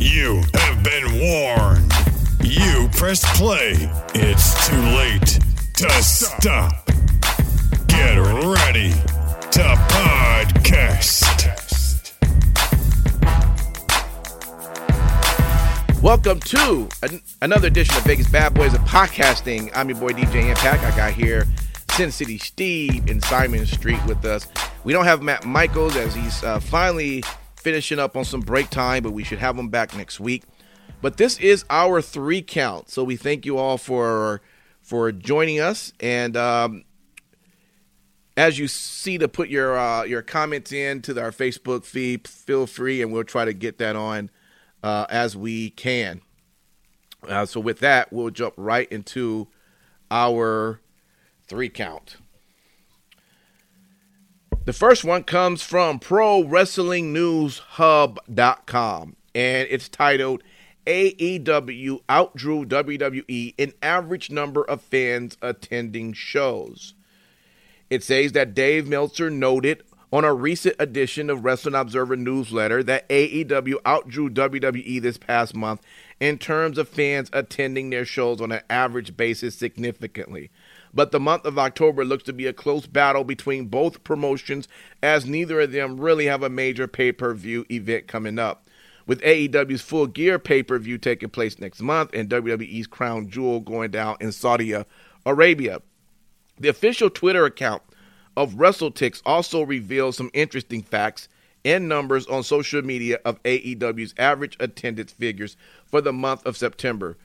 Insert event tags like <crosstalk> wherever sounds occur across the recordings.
You have been warned. You pressed play. It's too late to stop. Get ready to podcast. Welcome to an- another edition of Vegas Bad Boys of Podcasting. I'm your boy DJ Impact. I got here Sin City Steve in Simon Street with us. We don't have Matt Michaels as he's uh, finally finishing up on some break time, but we should have them back next week. But this is our three count, so we thank you all for for joining us. And um, as you see to put your uh, your comments in to our Facebook feed, feel free, and we'll try to get that on uh, as we can. Uh, so with that, we'll jump right into our three count. The first one comes from Pro Wrestling News Hub.com, and it's titled AEW outdrew WWE in average number of fans attending shows. It says that Dave Meltzer noted on a recent edition of Wrestling Observer newsletter that AEW outdrew WWE this past month in terms of fans attending their shows on an average basis significantly. But the month of October looks to be a close battle between both promotions as neither of them really have a major pay per view event coming up. With AEW's full gear pay per view taking place next month and WWE's Crown Jewel going down in Saudi Arabia. The official Twitter account of WrestleTix also reveals some interesting facts and numbers on social media of AEW's average attendance figures for the month of September,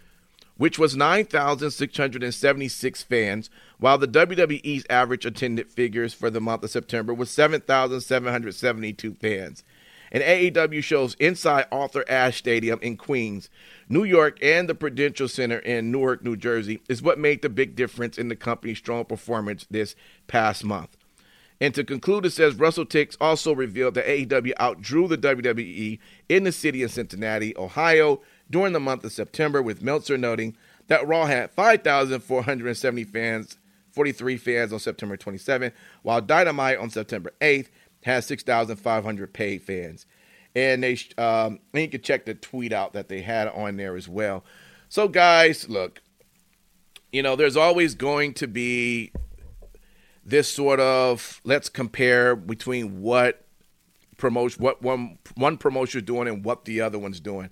which was 9,676 fans, while the WWE's average attendance figures for the month of September was 7,772 fans. And AEW shows inside Arthur Ashe Stadium in Queens, New York, and the Prudential Center in Newark, New Jersey is what made the big difference in the company's strong performance this past month. And to conclude, it says WrestleTix also revealed that AEW outdrew the WWE in the city of Cincinnati, Ohio, during the month of September, with Meltzer noting that Raw had 5,470 fans, 43 fans on September 27, while Dynamite on September 8th had 6,500 paid fans. And they, um, and you can check the tweet out that they had on there as well. So, guys, look, you know, there's always going to be this sort of let's compare between what promotion what one one promotion is doing and what the other one's doing.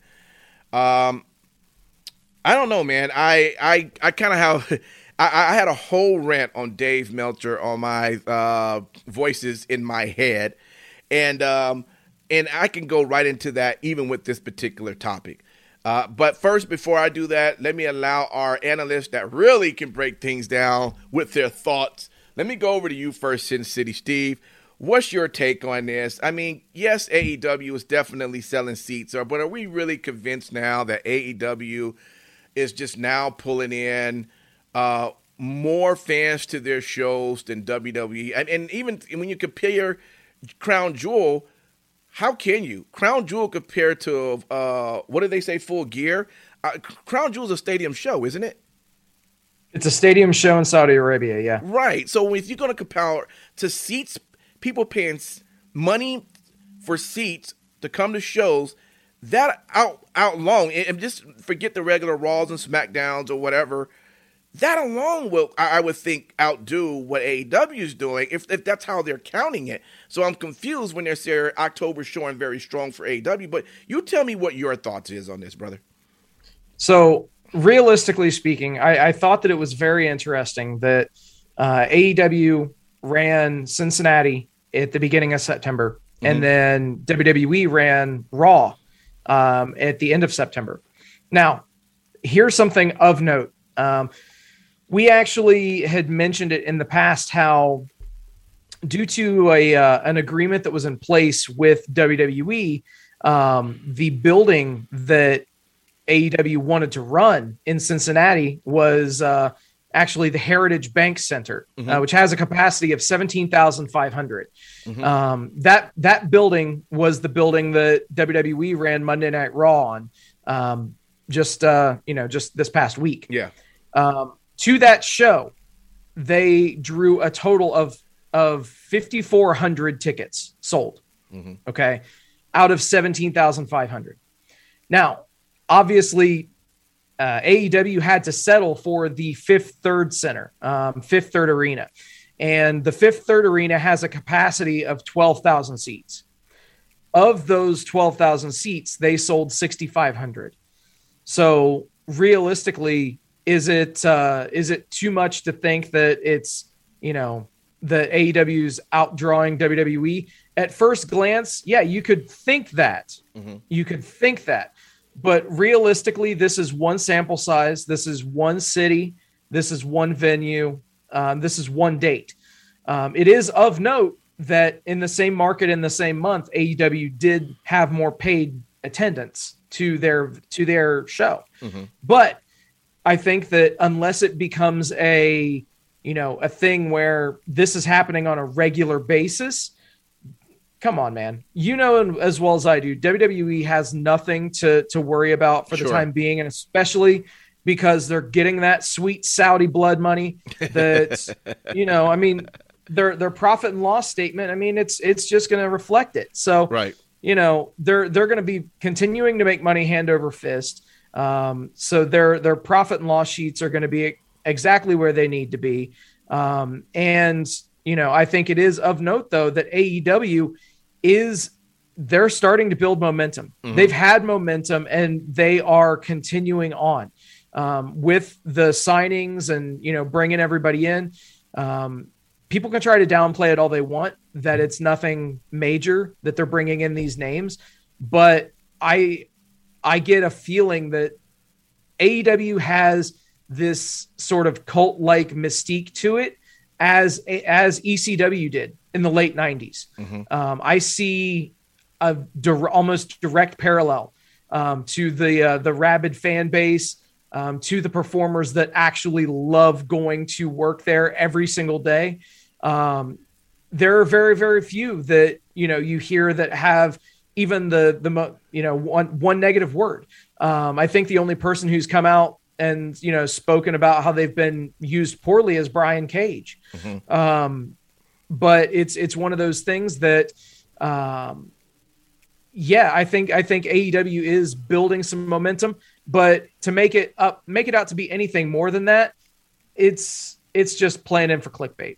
Um, I don't know, man. I I I kind of have. <laughs> I, I, had a whole rant on Dave Meltzer on my uh, voices in my head, and um, and I can go right into that even with this particular topic. Uh, but first, before I do that, let me allow our analysts that really can break things down with their thoughts let me go over to you first, Sin City Steve. What's your take on this? I mean, yes, AEW is definitely selling seats, but are we really convinced now that AEW is just now pulling in uh, more fans to their shows than WWE? And, and even when you compare Crown Jewel, how can you? Crown Jewel compared to uh, what did they say? Full Gear. Uh, Crown Jewel is a stadium show, isn't it? It's a stadium show in Saudi Arabia, yeah. Right. So if you're going to compare to seats, people paying money for seats to come to shows, that out out long, and just forget the regular Raws and Smackdowns or whatever. That alone will, I would think, outdo what AEW is doing if, if that's how they're counting it. So I'm confused when they say October showing very strong for AEW. But you tell me what your thoughts is on this, brother. So realistically speaking, I, I, thought that it was very interesting that uh, AEW ran Cincinnati at the beginning of September, mm-hmm. and then WWE ran Raw um, at the end of September. Now, here's something of note. Um, we actually had mentioned it in the past how, due to a uh, an agreement that was in place with WWE, um, the building that AEW wanted to run in Cincinnati was uh, actually the Heritage Bank Center, mm-hmm. uh, which has a capacity of 17,500. Mm-hmm. Um, that that building was the building that WWE ran Monday Night Raw on, um, just uh, you know, just this past week. Yeah. Um, to that show, they drew a total of of 5,400 tickets sold. Mm-hmm. Okay, out of 17,500. Now, obviously, uh, AEW had to settle for the Fifth Third Center, um, Fifth Third Arena, and the Fifth Third Arena has a capacity of 12,000 seats. Of those 12,000 seats, they sold 6,500. So realistically, is it uh, is it too much to think that it's you know the AEW's outdrawing WWE? At first glance, yeah, you could think that. Mm-hmm. You could think that. But realistically, this is one sample size. This is one city. This is one venue. Um, this is one date. Um, it is of note that in the same market in the same month, AEW did have more paid attendance to their to their show. Mm-hmm. But I think that unless it becomes a you know a thing where this is happening on a regular basis, come on, man. You know as well as I do, WWE has nothing to to worry about for the time being, and especially because they're getting that sweet Saudi blood money. That <laughs> you know, I mean, their their profit and loss statement. I mean, it's it's just going to reflect it. So right, you know, they're they're going to be continuing to make money hand over fist. Um, so their their profit and loss sheets are going to be exactly where they need to be. Um, and you know, I think it is of note though that AEW is they're starting to build momentum. Mm-hmm. They've had momentum and they are continuing on um, with the signings and you know bringing everybody in. Um, people can try to downplay it all they want that it's nothing major that they're bringing in these names, but I I get a feeling that AEW has this sort of cult like mystique to it as as ECW did in the late 90s. Mm-hmm. Um, I see a almost direct parallel um, to the uh, the rabid fan base, um, to the performers that actually love going to work there every single day. Um, there are very very few that you know you hear that have even the the mo- you know one one negative word. Um, I think the only person who's come out and you know spoken about how they've been used poorly is Brian Cage. Mm-hmm. But it's it's one of those things that um yeah i think i think aew is building some momentum. But to make it up make it out to be anything more than that it's it's just playing in for clickbait.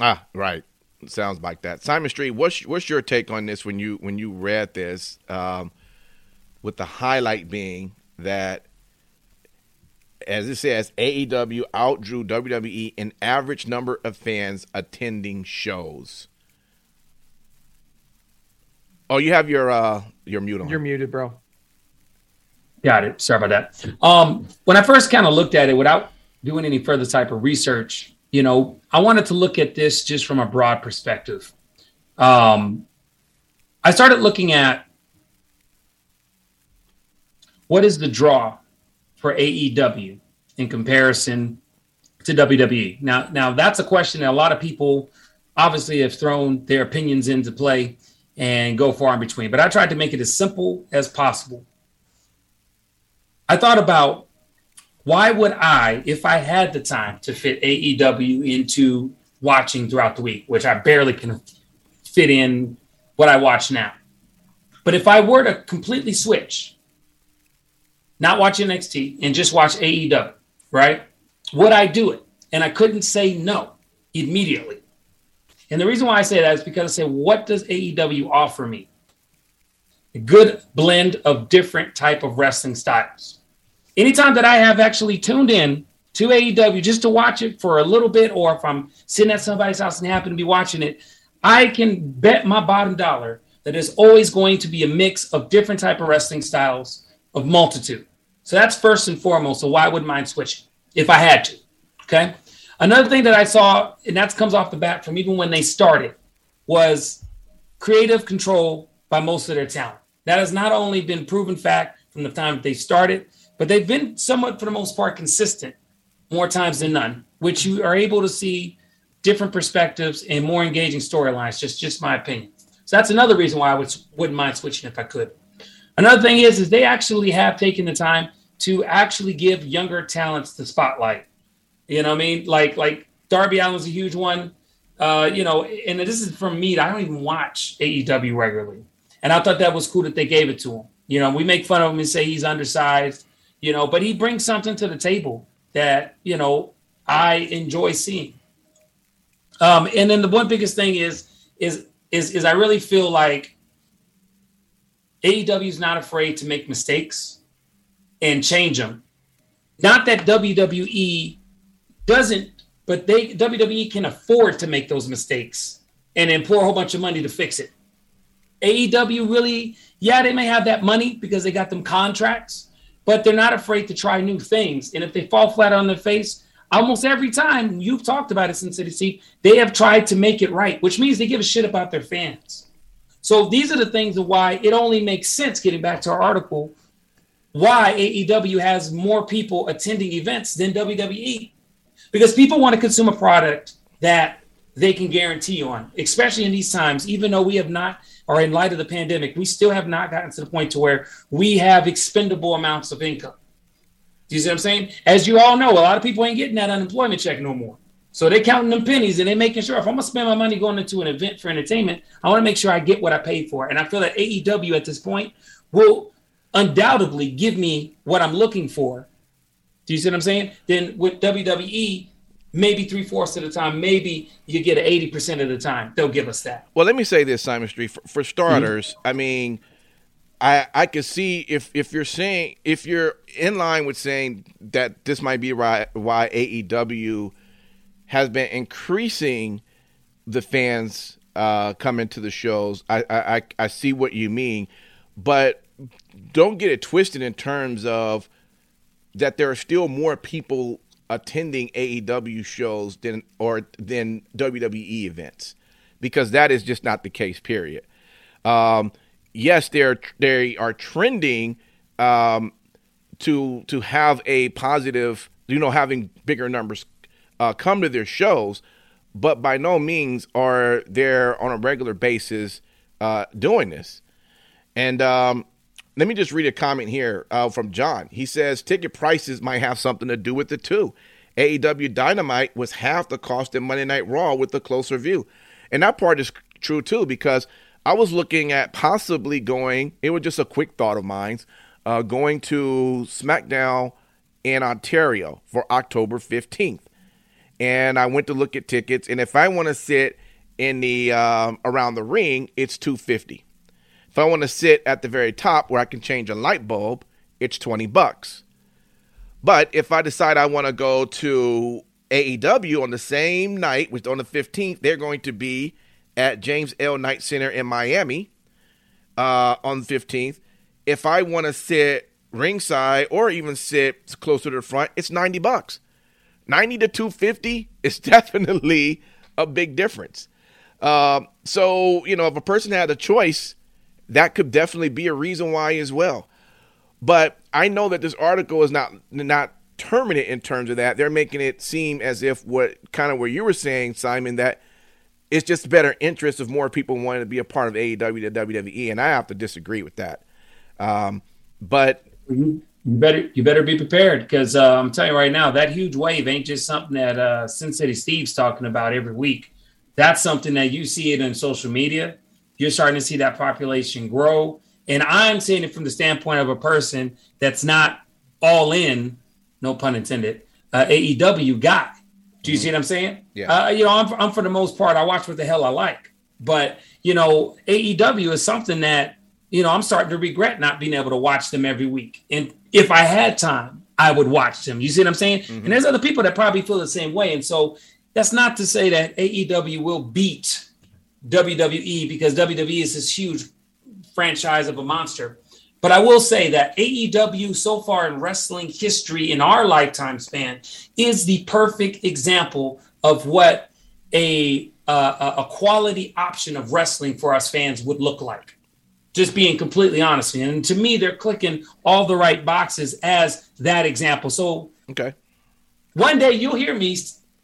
Ah right. Sounds like that. Simon street what's what's your take on this when you when you read this um with the highlight being that as it says, AEW outdrew WWE in average number of fans attending shows. Oh, you have your uh your mute on. You're muted, bro. Got it. Sorry about that. Um, when I first kind of looked at it without doing any further type of research, you know, I wanted to look at this just from a broad perspective. Um, I started looking at what is the draw for AEW in comparison to WWE? Now, now that's a question that a lot of people obviously have thrown their opinions into play and go far in between. But I tried to make it as simple as possible. I thought about why would I, if I had the time to fit AEW into watching throughout the week, which I barely can fit in what I watch now. But if I were to completely switch not watch NXT and just watch AEW, right? Would I do it? And I couldn't say no immediately. And the reason why I say that is because I say, what does AEW offer me? A good blend of different type of wrestling styles. Anytime that I have actually tuned in to AEW just to watch it for a little bit, or if I'm sitting at somebody's house and happen to be watching it, I can bet my bottom dollar that there's always going to be a mix of different type of wrestling styles of multitude. So that's first and foremost. So why wouldn't mind switching if I had to? Okay. Another thing that I saw, and that comes off the bat from even when they started, was creative control by most of their talent. That has not only been proven fact from the time they started, but they've been somewhat, for the most part, consistent more times than none, which you are able to see different perspectives and more engaging storylines. Just, just my opinion. So that's another reason why I would, wouldn't mind switching if I could. Another thing is, is they actually have taken the time to actually give younger talents the spotlight. You know what I mean? Like, like Darby Allin's a huge one. Uh, you know, and this is from me. I don't even watch AEW regularly, and I thought that was cool that they gave it to him. You know, we make fun of him and say he's undersized. You know, but he brings something to the table that you know I enjoy seeing. Um, and then the one biggest thing is is is is I really feel like AEW is not afraid to make mistakes and change them. Not that WWE doesn't but they WWE can afford to make those mistakes and then pour a whole bunch of money to fix it. AEW really, yeah, they may have that money because they got them contracts, but they're not afraid to try new things. And if they fall flat on their face, almost every time you've talked about it since CDC, they have tried to make it right, which means they give a shit about their fans. So these are the things of why it only makes sense, getting back to our article, why AEW has more people attending events than WWE because people want to consume a product that they can guarantee on, especially in these times, even though we have not, or in light of the pandemic, we still have not gotten to the point to where we have expendable amounts of income. Do you see what I'm saying? As you all know, a lot of people ain't getting that unemployment check no more. So they're counting them pennies and they're making sure if I'm gonna spend my money going into an event for entertainment, I want to make sure I get what I paid for. And I feel that AEW at this point will undoubtedly give me what I'm looking for do you see what I'm saying? Then with WWE, maybe three fourths of the time, maybe you get an 80% of the time. They'll give us that. Well, let me say this, Simon Street. For, for starters, mm-hmm. I mean, I I could see if if you're saying if you're in line with saying that this might be why why AEW has been increasing the fans uh, coming to the shows. I, I I see what you mean, but don't get it twisted in terms of that there are still more people attending AEW shows than or than WWE events because that is just not the case. Period. Um, yes, they're they are trending um, to to have a positive, you know, having bigger numbers uh, come to their shows, but by no means are they on a regular basis uh, doing this. And um, let me just read a comment here uh, from John. He says ticket prices might have something to do with it too. AEW Dynamite was half the cost of Monday Night Raw with the closer view. And that part is true too because I was looking at possibly going, it was just a quick thought of mine, uh, going to SmackDown in Ontario for October 15th. And I went to look at tickets, and if I want to sit in the um, around the ring, it's 250. If I want to sit at the very top where I can change a light bulb, it's 20 bucks. But if I decide I want to go to AEW on the same night, which on the 15th, they're going to be at James L. Knight Center in Miami uh, on the 15th. If I want to sit ringside or even sit closer to the front, it's 90 bucks. 90 to 250 is <laughs> definitely a big difference. Uh, so, you know, if a person had a choice, that could definitely be a reason why as well. But I know that this article is not not terminate in terms of that. They're making it seem as if what kind of where you were saying, Simon, that it's just better interest of more people wanting to be a part of AEW than WWE, and I have to disagree with that. Um, but you better you better be prepared because uh, I'm telling you right now that huge wave ain't just something that uh, Sin City Steve's talking about every week. That's something that you see it in social media you're starting to see that population grow. And I'm seeing it from the standpoint of a person that's not all in, no pun intended, uh, AEW guy. Do you see what I'm saying? Yeah. Uh, you know, I'm, I'm for the most part, I watch what the hell I like. But, you know, AEW is something that, you know, I'm starting to regret not being able to watch them every week. And if I had time, I would watch them. You see what I'm saying? Mm-hmm. And there's other people that probably feel the same way. And so that's not to say that AEW will beat WWE because WWE is this huge franchise of a monster. But I will say that AEW, so far in wrestling history in our lifetime span, is the perfect example of what a uh, a quality option of wrestling for us fans would look like. Just being completely honest. And to me, they're clicking all the right boxes as that example. So Okay. one day you'll hear me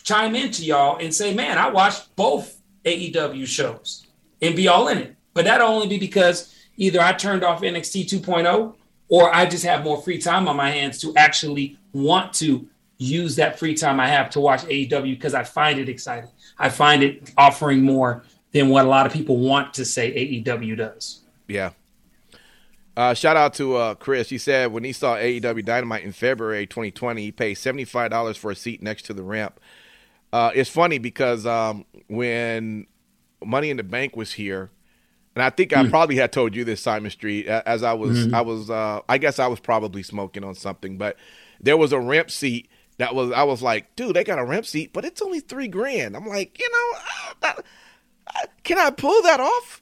chime into y'all and say, man, I watched both AEW shows and be all in it. But that'll only be because either I turned off NXT 2.0 or I just have more free time on my hands to actually want to use that free time I have to watch AEW because I find it exciting. I find it offering more than what a lot of people want to say AEW does. Yeah. Uh, shout out to uh, Chris. He said when he saw AEW Dynamite in February 2020, he paid $75 for a seat next to the ramp. Uh, it's funny because um, when Money in the Bank was here, and I think I mm. probably had told you this, Simon Street, as I was, mm-hmm. I was, uh, I guess I was probably smoking on something, but there was a ramp seat that was, I was like, dude, they got a ramp seat, but it's only three grand. I'm like, you know, uh, uh, can I pull that off?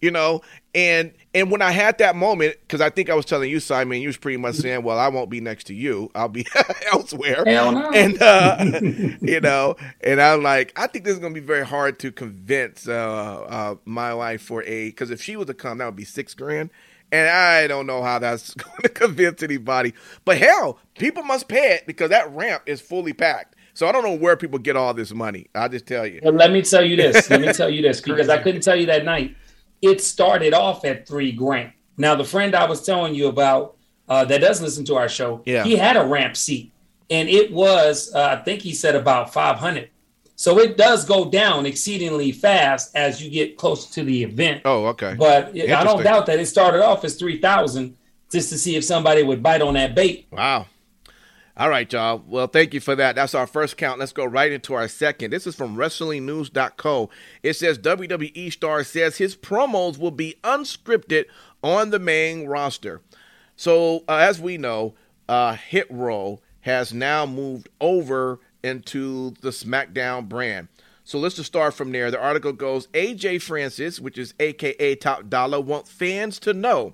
You know, and and when I had that moment, because I think I was telling you, Simon, you was pretty much saying, "Well, I won't be next to you; I'll be <laughs> elsewhere." Hell no. And uh, <laughs> you know, and I'm like, I think this is gonna be very hard to convince uh, uh, my wife for a because if she was to come, that would be six grand, and I don't know how that's <laughs> going to convince anybody. But hell, people must pay it because that ramp is fully packed. So I don't know where people get all this money. I'll just tell you. Well, let me tell you this. let me tell you this because I couldn't tell you that night it started off at three grand. Now, the friend I was telling you about uh, that does listen to our show, yeah. he had a ramp seat, and it was, uh, I think he said about 500. So it does go down exceedingly fast as you get closer to the event. Oh, okay. But I don't doubt that it started off as 3,000 just to see if somebody would bite on that bait. Wow. All right, y'all. Well, thank you for that. That's our first count. Let's go right into our second. This is from WrestlingNews.co. It says WWE star says his promos will be unscripted on the main roster. So, uh, as we know, uh, Hit Row has now moved over into the SmackDown brand. So let's just start from there. The article goes AJ Francis, which is AKA Top Dolla, wants fans to know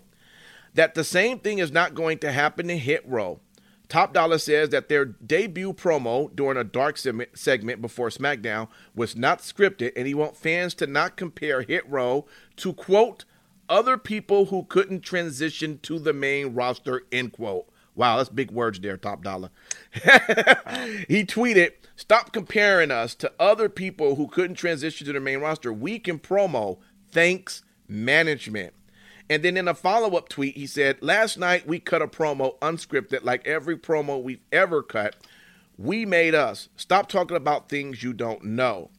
that the same thing is not going to happen in Hit Row. Top Dolla says that their debut promo during a dark segment before SmackDown was not scripted, and he wants fans to not compare Hit Row to quote other people who couldn't transition to the main roster. End quote. Wow, that's big words there, Top Dolla. <laughs> he tweeted, "Stop comparing us to other people who couldn't transition to the main roster. We can promo. Thanks, management." And then in a follow up tweet, he said, Last night we cut a promo unscripted like every promo we've ever cut. We made us. Stop talking about things you don't know.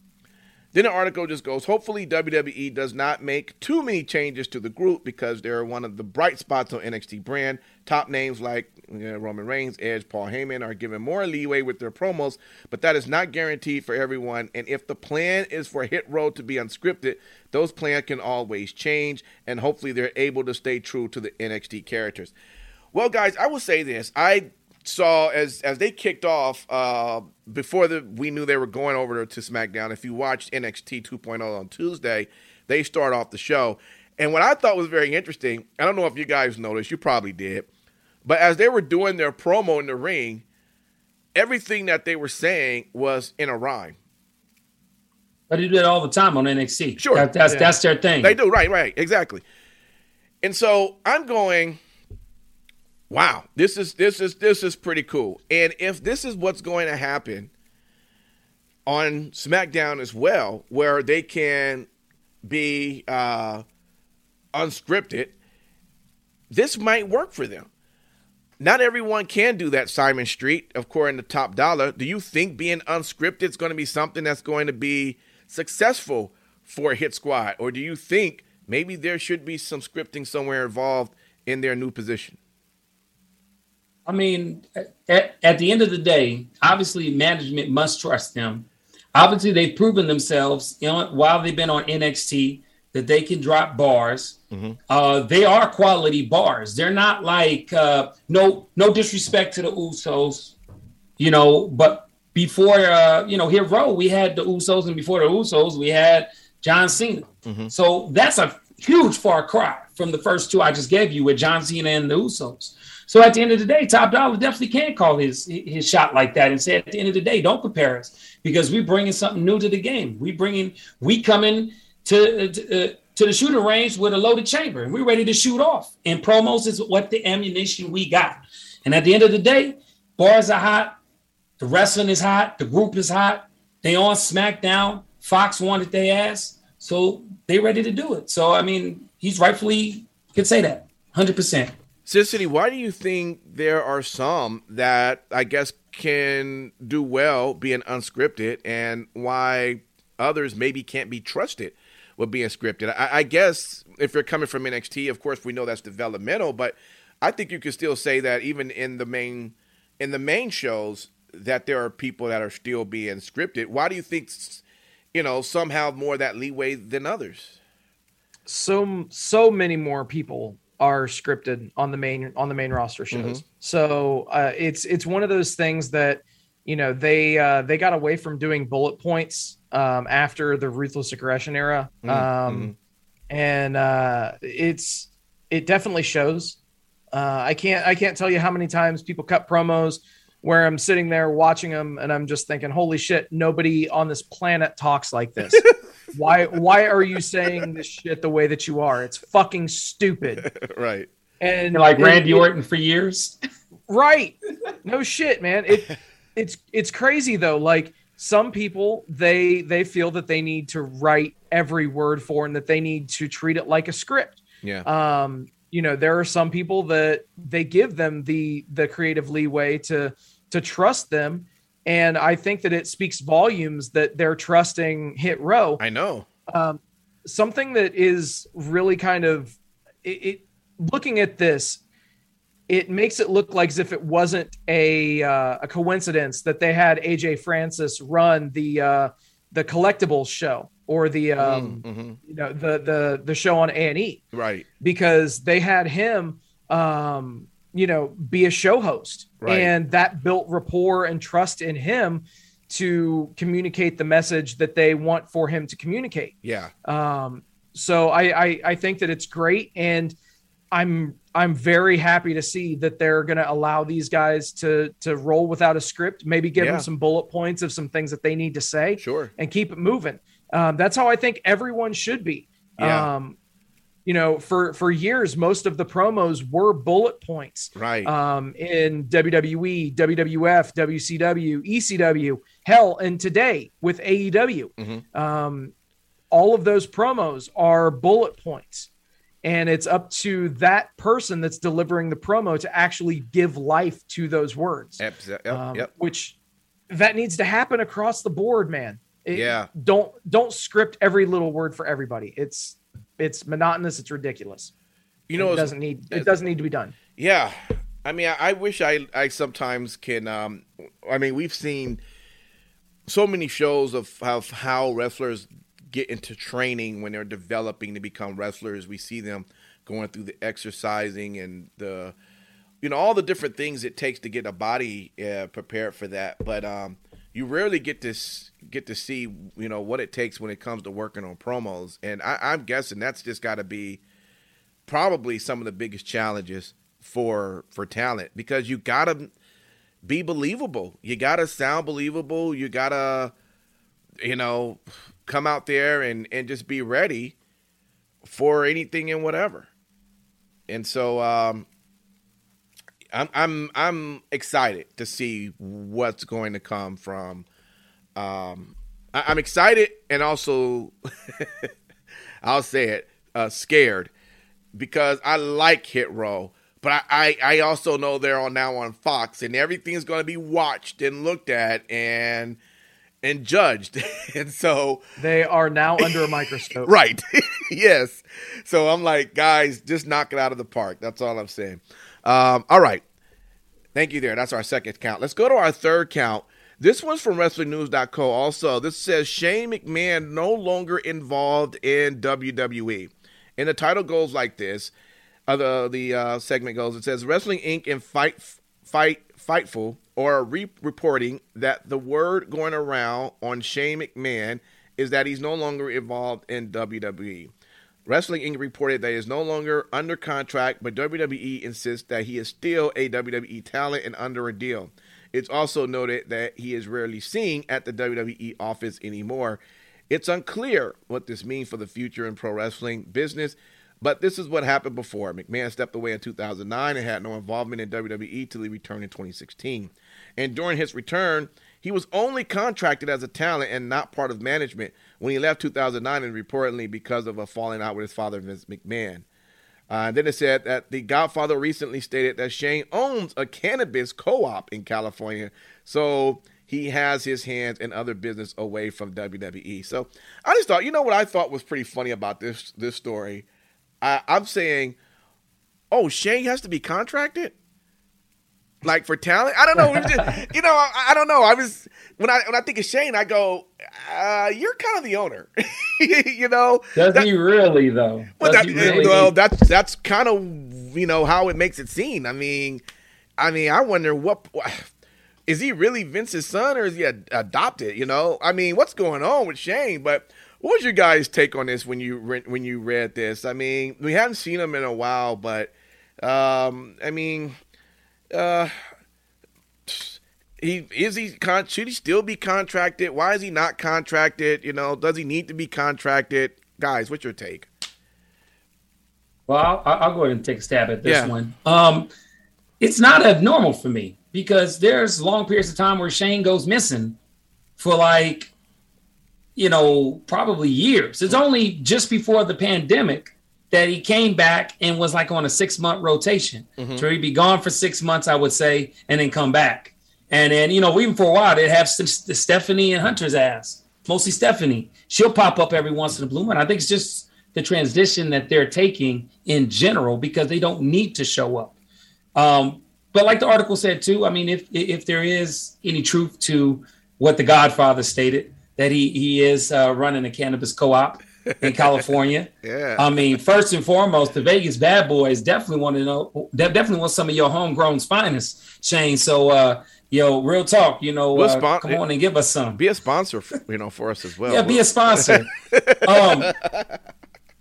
Then the article just goes, hopefully WWE does not make too many changes to the group because they're one of the bright spots on NXT brand. Top names like you know, Roman Reigns, Edge, Paul Heyman are given more leeway with their promos, but that is not guaranteed for everyone. And if the plan is for Hit Row to be unscripted, those plans can always change, and hopefully they're able to stay true to the NXT characters. Well, guys, I will say this. I saw as as they kicked off uh, before the we knew they were going over to SmackDown. If you watched NXT 2.0 on Tuesday, they start off the show, and what I thought was very interesting. I don't know if you guys noticed. You probably did, but as they were doing their promo in the ring, everything that they were saying was in a rhyme. But they do that all the time on NXT. Sure, that, that's yeah. that's their thing. They do right, right, exactly. And so I'm going wow, this is this is this is pretty cool. And if this is what's going to happen on SmackDown as well, where they can be uh, unscripted, this might work for them. Not everyone can do that, Simon Street, of course, in the Top Dolla. Do you think being unscripted is going to be something that's going to be successful for Hit Squad? Or do you think maybe there should be some scripting somewhere involved in their new position? I mean, at, at the end of the day, obviously management must trust them. Obviously, they've proven themselves you know, while they've been on NXT that they can drop bars. Mm-hmm. Uh, they are quality bars. They're not like uh, no no disrespect to the Usos, you know. But before uh, you know, Hit Row, we had the Usos, and before the Usos, we had John Cena. Mm-hmm. So that's a huge far cry from the first two I just gave you with John Cena and the Usos. So at the end of the day, Top Dolla definitely can call his his shot like that and say at the end of the day, don't compare us because we're bringing something new to the game. We bringing we coming to, to uh, to the shooting range with a loaded chamber and we're ready to shoot off. And promos is what the ammunition we got. And at the end of the day, bars are hot, the wrestling is hot, the group is hot. They on SmackDown. Fox wanted their ass, so they ready to do it. So I mean, he's rightfully could say that, hundred percent. City, why do you think there are some that I guess can do well being unscripted, and why others maybe can't be trusted with being scripted? I, I guess if you're coming from NXT, of course we know that's developmental, but I think you could still say that even in the main in the main shows that there are people that are still being scripted. Why do you think you know some have more that leeway than others? So so many more people are scripted on the main on the main roster shows. Mm-hmm. So uh, it's it's one of those things that you know they uh, they got away from doing bullet points um, after the ruthless aggression era, mm-hmm. um, and uh, it's it definitely shows. Uh, I can't I can't tell you how many times people cut promos where I'm sitting there watching them and I'm just thinking, holy shit, nobody on this planet talks like this. <laughs> why why are you saying this shit the way that you are? It's fucking stupid. <laughs> right. And like Randy Orton for years. Right. No shit, man. It it's it's crazy though. Like some people they they feel that they need to write every word for and that they need to treat it like a script. Yeah. Um you know there are some people that they give them the the creative leeway to to trust them and i think that it speaks volumes that they're trusting hit row i know um, something that is really kind of it, it, looking at this it makes it look like as if it wasn't a uh, a coincidence that they had aj francis run the uh, the collectibles show or the mm, um, mm-hmm. you know the the the show on A and E, right? Because they had him, um, you know, be a show host, right. and that built rapport and trust in him to communicate the message that they want for him to communicate. Yeah. Um. So I I, I think that it's great, and I'm I'm very happy to see that they're going to allow these guys to to roll without a script, maybe give yeah. them some bullet points of some things that they need to say, sure, and keep it moving. Um, that's how I think everyone should be. Yeah. Um, you know, for for years, most of the promos were bullet points. Right. Um, in WWE, WWF, WCW, ECW, hell, and today with AEW, mm-hmm. um, all of those promos are bullet points, and it's up to that person that's delivering the promo to actually give life to those words. Yep. Yep. Um, yep. Which that needs to happen across the board, man. It, yeah. Don't don't script every little word for everybody. It's it's monotonous. It's ridiculous. You know, it doesn't need it doesn't need to be done. Yeah, I mean, I, I wish I I sometimes can. Um, I mean, we've seen so many shows of how how wrestlers get into training when they're developing to become wrestlers. We see them going through the exercising and the you know all the different things it takes to get a body uh, prepared for that. But um, you rarely get this get to see you know what it takes when it comes to working on promos, and I, I'm guessing that's just got to be probably some of the biggest challenges for for talent because you gotta be believable. You gotta sound believable. You gotta you know come out there and and just be ready for anything and whatever. And so um I'm I'm I'm excited to see what's going to come from. Um, I, am excited and also <laughs> I'll say it uh, scared because I like Hit Row, but I, I, I also know they're on now on Fox and everything's going to be watched and looked at and and judged, <laughs> and so they are now under a microscope. <laughs> right? <laughs> yes. So I'm like, guys, just knock it out of the park. That's all I'm saying. Um, all right. Thank you there. That's our second count. Let's go to our third count. This one's from WrestlingNews.co. Also, this says Shane McMahon no longer involved in WWE. And the title goes like this. Uh, the the uh, segment goes. It says Wrestling Inc. and Fight Fight Fightful are re- reporting that the word going around on Shane McMahon is that he's no longer involved in WWE. Wrestling Inc. reported that he is no longer under contract, but WWE insists that he is still a WWE talent and under a deal. It's also noted that he is rarely seen at the WWE office anymore. It's unclear what this means for the future in pro wrestling business, but this is what happened before. McMahon stepped away in 2009 and had no involvement in WWE till he returned in 2016. And during his return, he was only contracted as a talent and not part of management when he left 2009 and reportedly because of a falling out with his father, Vince McMahon. Uh, then it said that the Godfather recently stated that Shane owns a cannabis co op in California. So he has his hands in other business away from WWE. So I just thought, you know what I thought was pretty funny about this this story? I, I'm saying, oh, Shane has to be contracted? like for talent. I don't know. Just, <laughs> you know, I, I, don't know. I was when I when I think of Shane, I go, uh, "You're kind of the owner." <laughs> you know, does that, he really though? Well, that, really? well, that's that's kind of you know how it makes it seem. I mean, I mean, I wonder what <sighs> is he really Vince's son or is he adopted? You know, I mean, what's going on with Shane? But what was your guys' take on this when you re- when you read this? I mean, we haven't seen him in a while, but um, I mean uh, he is he con- should he still be contracted? Why is he not contracted? You know, does he need to be contracted? Guys, what's your take? Well, I'll, I'll go ahead and take a stab at this yeah. one. Um, it's not abnormal for me because there's long periods of time where Shane goes missing for like, you know, probably years. It's only just before the pandemic that he came back and was like on a six month rotation. Mm-hmm. So he'd be gone for six months, I would say, and then come back. And then, you know, even for a while, they'd have Stephanie and Hunter's ass, mostly Stephanie. She'll pop up every once in a blue moon. I think it's just the transition that they're taking in general because they don't need to show up. Um, but like the article said too, I mean, if if there is any truth to what the Godfather stated, that he he is uh, running a cannabis co-op in <laughs> California. yeah. I mean, first and foremost, the Vegas Bad Boys definitely want to know. Definitely want some of your homegrown's finest, Shane. So, uh, yo, real talk. You know, we'll uh, come on and give us some. Be a sponsor, you know, for us as well. yeah, be a sponsor. <laughs> um,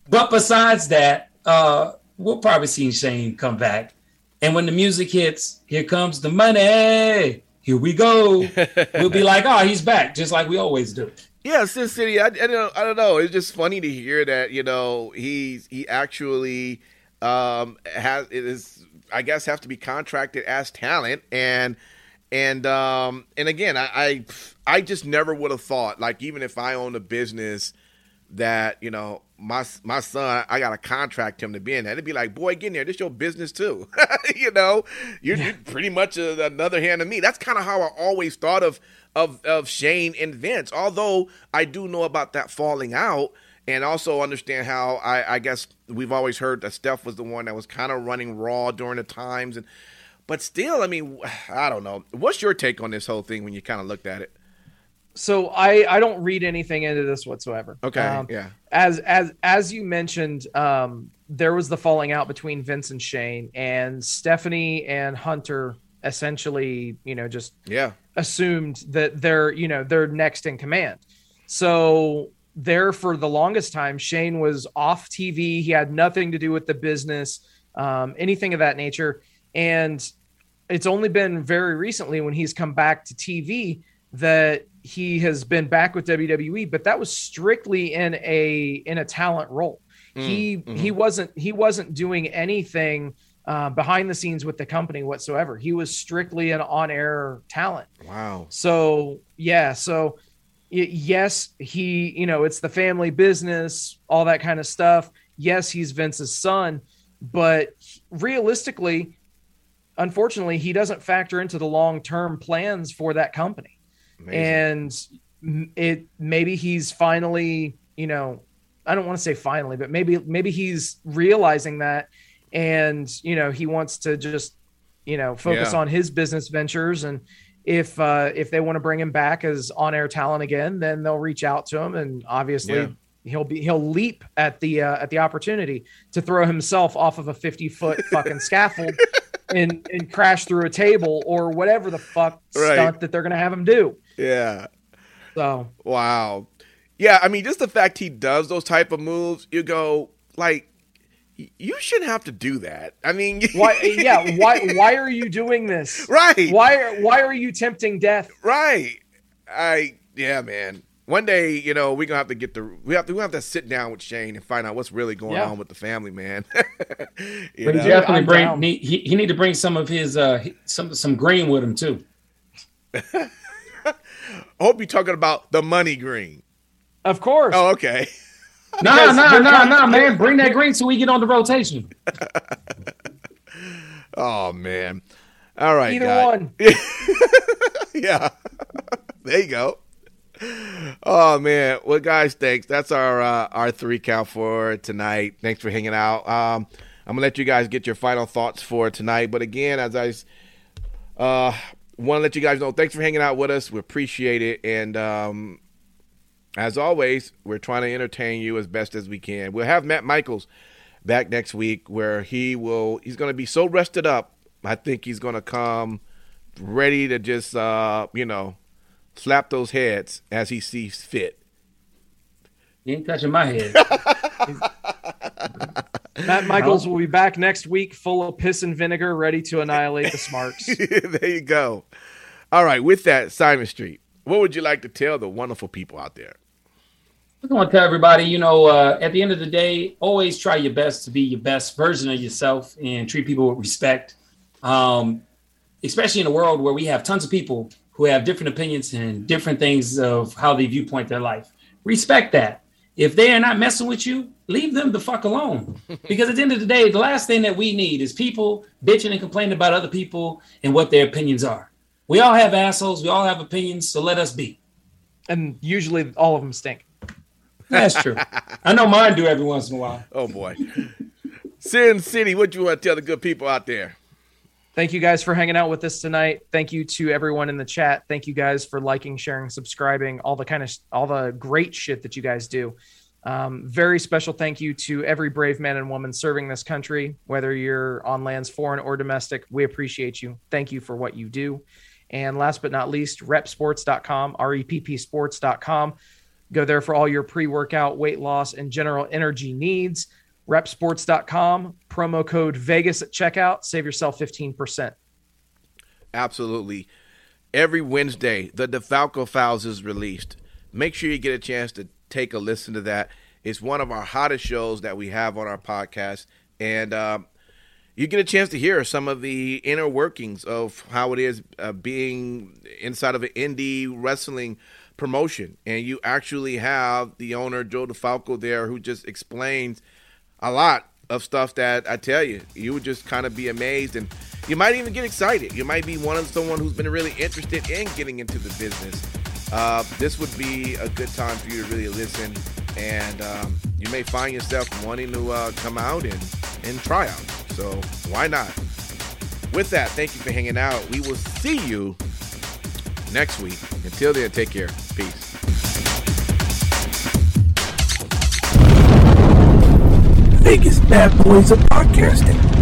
but besides that, uh, we'll probably see Shane come back. And when the music hits, here comes the money. Here we go. <laughs> we'll be like, oh, he's back, just like we always do. Yeah, Sin City. I, I, don't, I don't know. It's just funny to hear that you know he's he actually um, has it is I guess have to be contracted as talent and and um, and again I, I I just never would have thought like even if I owned a business that you know my my son I gotta contract him to be in that it'd be like boy get in there this your business too <laughs> you know you're, yeah. you're pretty much a, another hand of me that's kind of how I always thought of of of Shane and Vince. Although I do know about that falling out, and also understand how I, I guess we've always heard that Steph was the one that was kind of running Raw during the times, and but still, I mean, <sighs> I don't know. What's your take on this whole thing when you kind of looked at it? So I I don't read anything into this whatsoever. Okay, um, yeah. As as as you mentioned, um, there was the falling out between Vince and Shane, and Stephanie and Hunter essentially, you know, just yeah assumed that they're you know they're next in command. So there for the longest time, Shane was off TV. He had nothing to do with the business, um, anything of that nature. And it's only been very recently when he's come back to TV that he has been back with WWE, but that was strictly in a in a talent role. Mm, he mm-hmm. he wasn't he wasn't doing anything uh, behind the scenes with the company whatsoever. He was strictly an on-air talent. Wow. So yeah, so yes, he you know it's the family business, all that kind of stuff. Yes, he's Vince's son, but realistically, unfortunately, he doesn't factor into the long-term plans for that company. Amazing. And it maybe he's finally, you know, I don't want to say finally, but maybe maybe he's realizing that and you know he wants to just you know focus yeah. on his business ventures and if uh if they want to bring him back as on-air talent again then they'll reach out to him and obviously yeah. he'll be he'll leap at the uh, at the opportunity to throw himself off of a 50 foot <laughs> fucking scaffold and and crash through a table or whatever the fuck right. stunt that they're gonna have him do yeah so wow yeah i mean just the fact he does those type of moves you go like you shouldn't have to do that. I mean, <laughs> why? Yeah, why? Why are you doing this? Right? Why? Why are you tempting death? Right? I yeah, man. one day, you know, we're gonna have to get the we have to we have to sit down with Shane and find out what's really going Yeah. on with the family, man. <laughs> You But he know? definitely I'm bring down. he, he he need to bring some of his uh some some green with him too. <laughs> I hope you're talking about the money green. Of course. Oh, okay. <laughs> No, Because no, you're no, no, man. Bring that green so we get on the rotation. <laughs> Oh man. All right, Either guys. one. <laughs> yeah. there you go. Oh man. Well, guys, thanks. That's our uh, our three count for tonight. Thanks for hanging out. Um, I'm gonna let you guys get your final thoughts for tonight. But again, as I uh, want to let you guys know, thanks for hanging out with us. We appreciate it. And um, as always, we're trying to entertain you as best as we can. We'll have Matt Michaels back next week, where he will. He's gonna be so rested up. I think he's gonna come ready to just uh, you know slap those heads as he sees fit. You ain't touching my head. <laughs> <laughs> Matt Michaels will be back next week, full of piss and vinegar, ready to annihilate the Smarks. <laughs> there you go. All right, with that, Simon Street, what would you like to tell the wonderful people out there? I want to tell everybody, you know, uh, at the end of the day, always try your best to be your best version of yourself and treat people with respect. Um, especially in a world where we have tons of people who have different opinions and different things of how they viewpoint their life. Respect that. If they are not messing with you, leave them the fuck alone. <laughs> because at the end of the day, the last thing that we need is people bitching and complaining about other people and what their opinions are. We all have assholes. We all have opinions. So let us be. and usually all of them stink. That's true. <laughs> I know mine do every once in a while. Oh boy, Sin City, what you want to tell the good people out there? Thank you guys for hanging out with us tonight. Thank you to everyone in the chat. Thank you guys for liking, sharing, subscribing, all the kind of all the great shit that you guys do. Um, very special thank you to every brave man and woman serving this country, whether you're on lands foreign or domestic. We appreciate you. Thank you for what you do. And last but not least, reppsports.com, R-E-P-P sports.com. Go there for all your pre-workout, weight loss, and general energy needs. Reppsports.com, promo code Vegas at checkout, save yourself 15%. Absolutely. Every Wednesday, the DeFalco Files is released. Make sure you get a chance to take a listen to that. It's one of our hottest shows that we have on our podcast. And um, you get a chance to hear some of the inner workings of how it is uh, being inside of an indie wrestling promotion. And you actually have the owner, Joe DeFalco, there who just explains a lot of stuff that I tell you, you would just kind of be amazed and you might even get excited. You might be one of someone who's been really interested in getting into the business. Uh, this would be a good time for you to really listen, and um, you may find yourself wanting to uh, come out and, and try out. So why not? With that, thank you for hanging out. We will see you next week. Until then, take care. Peace. Vegas bad boys of podcasting.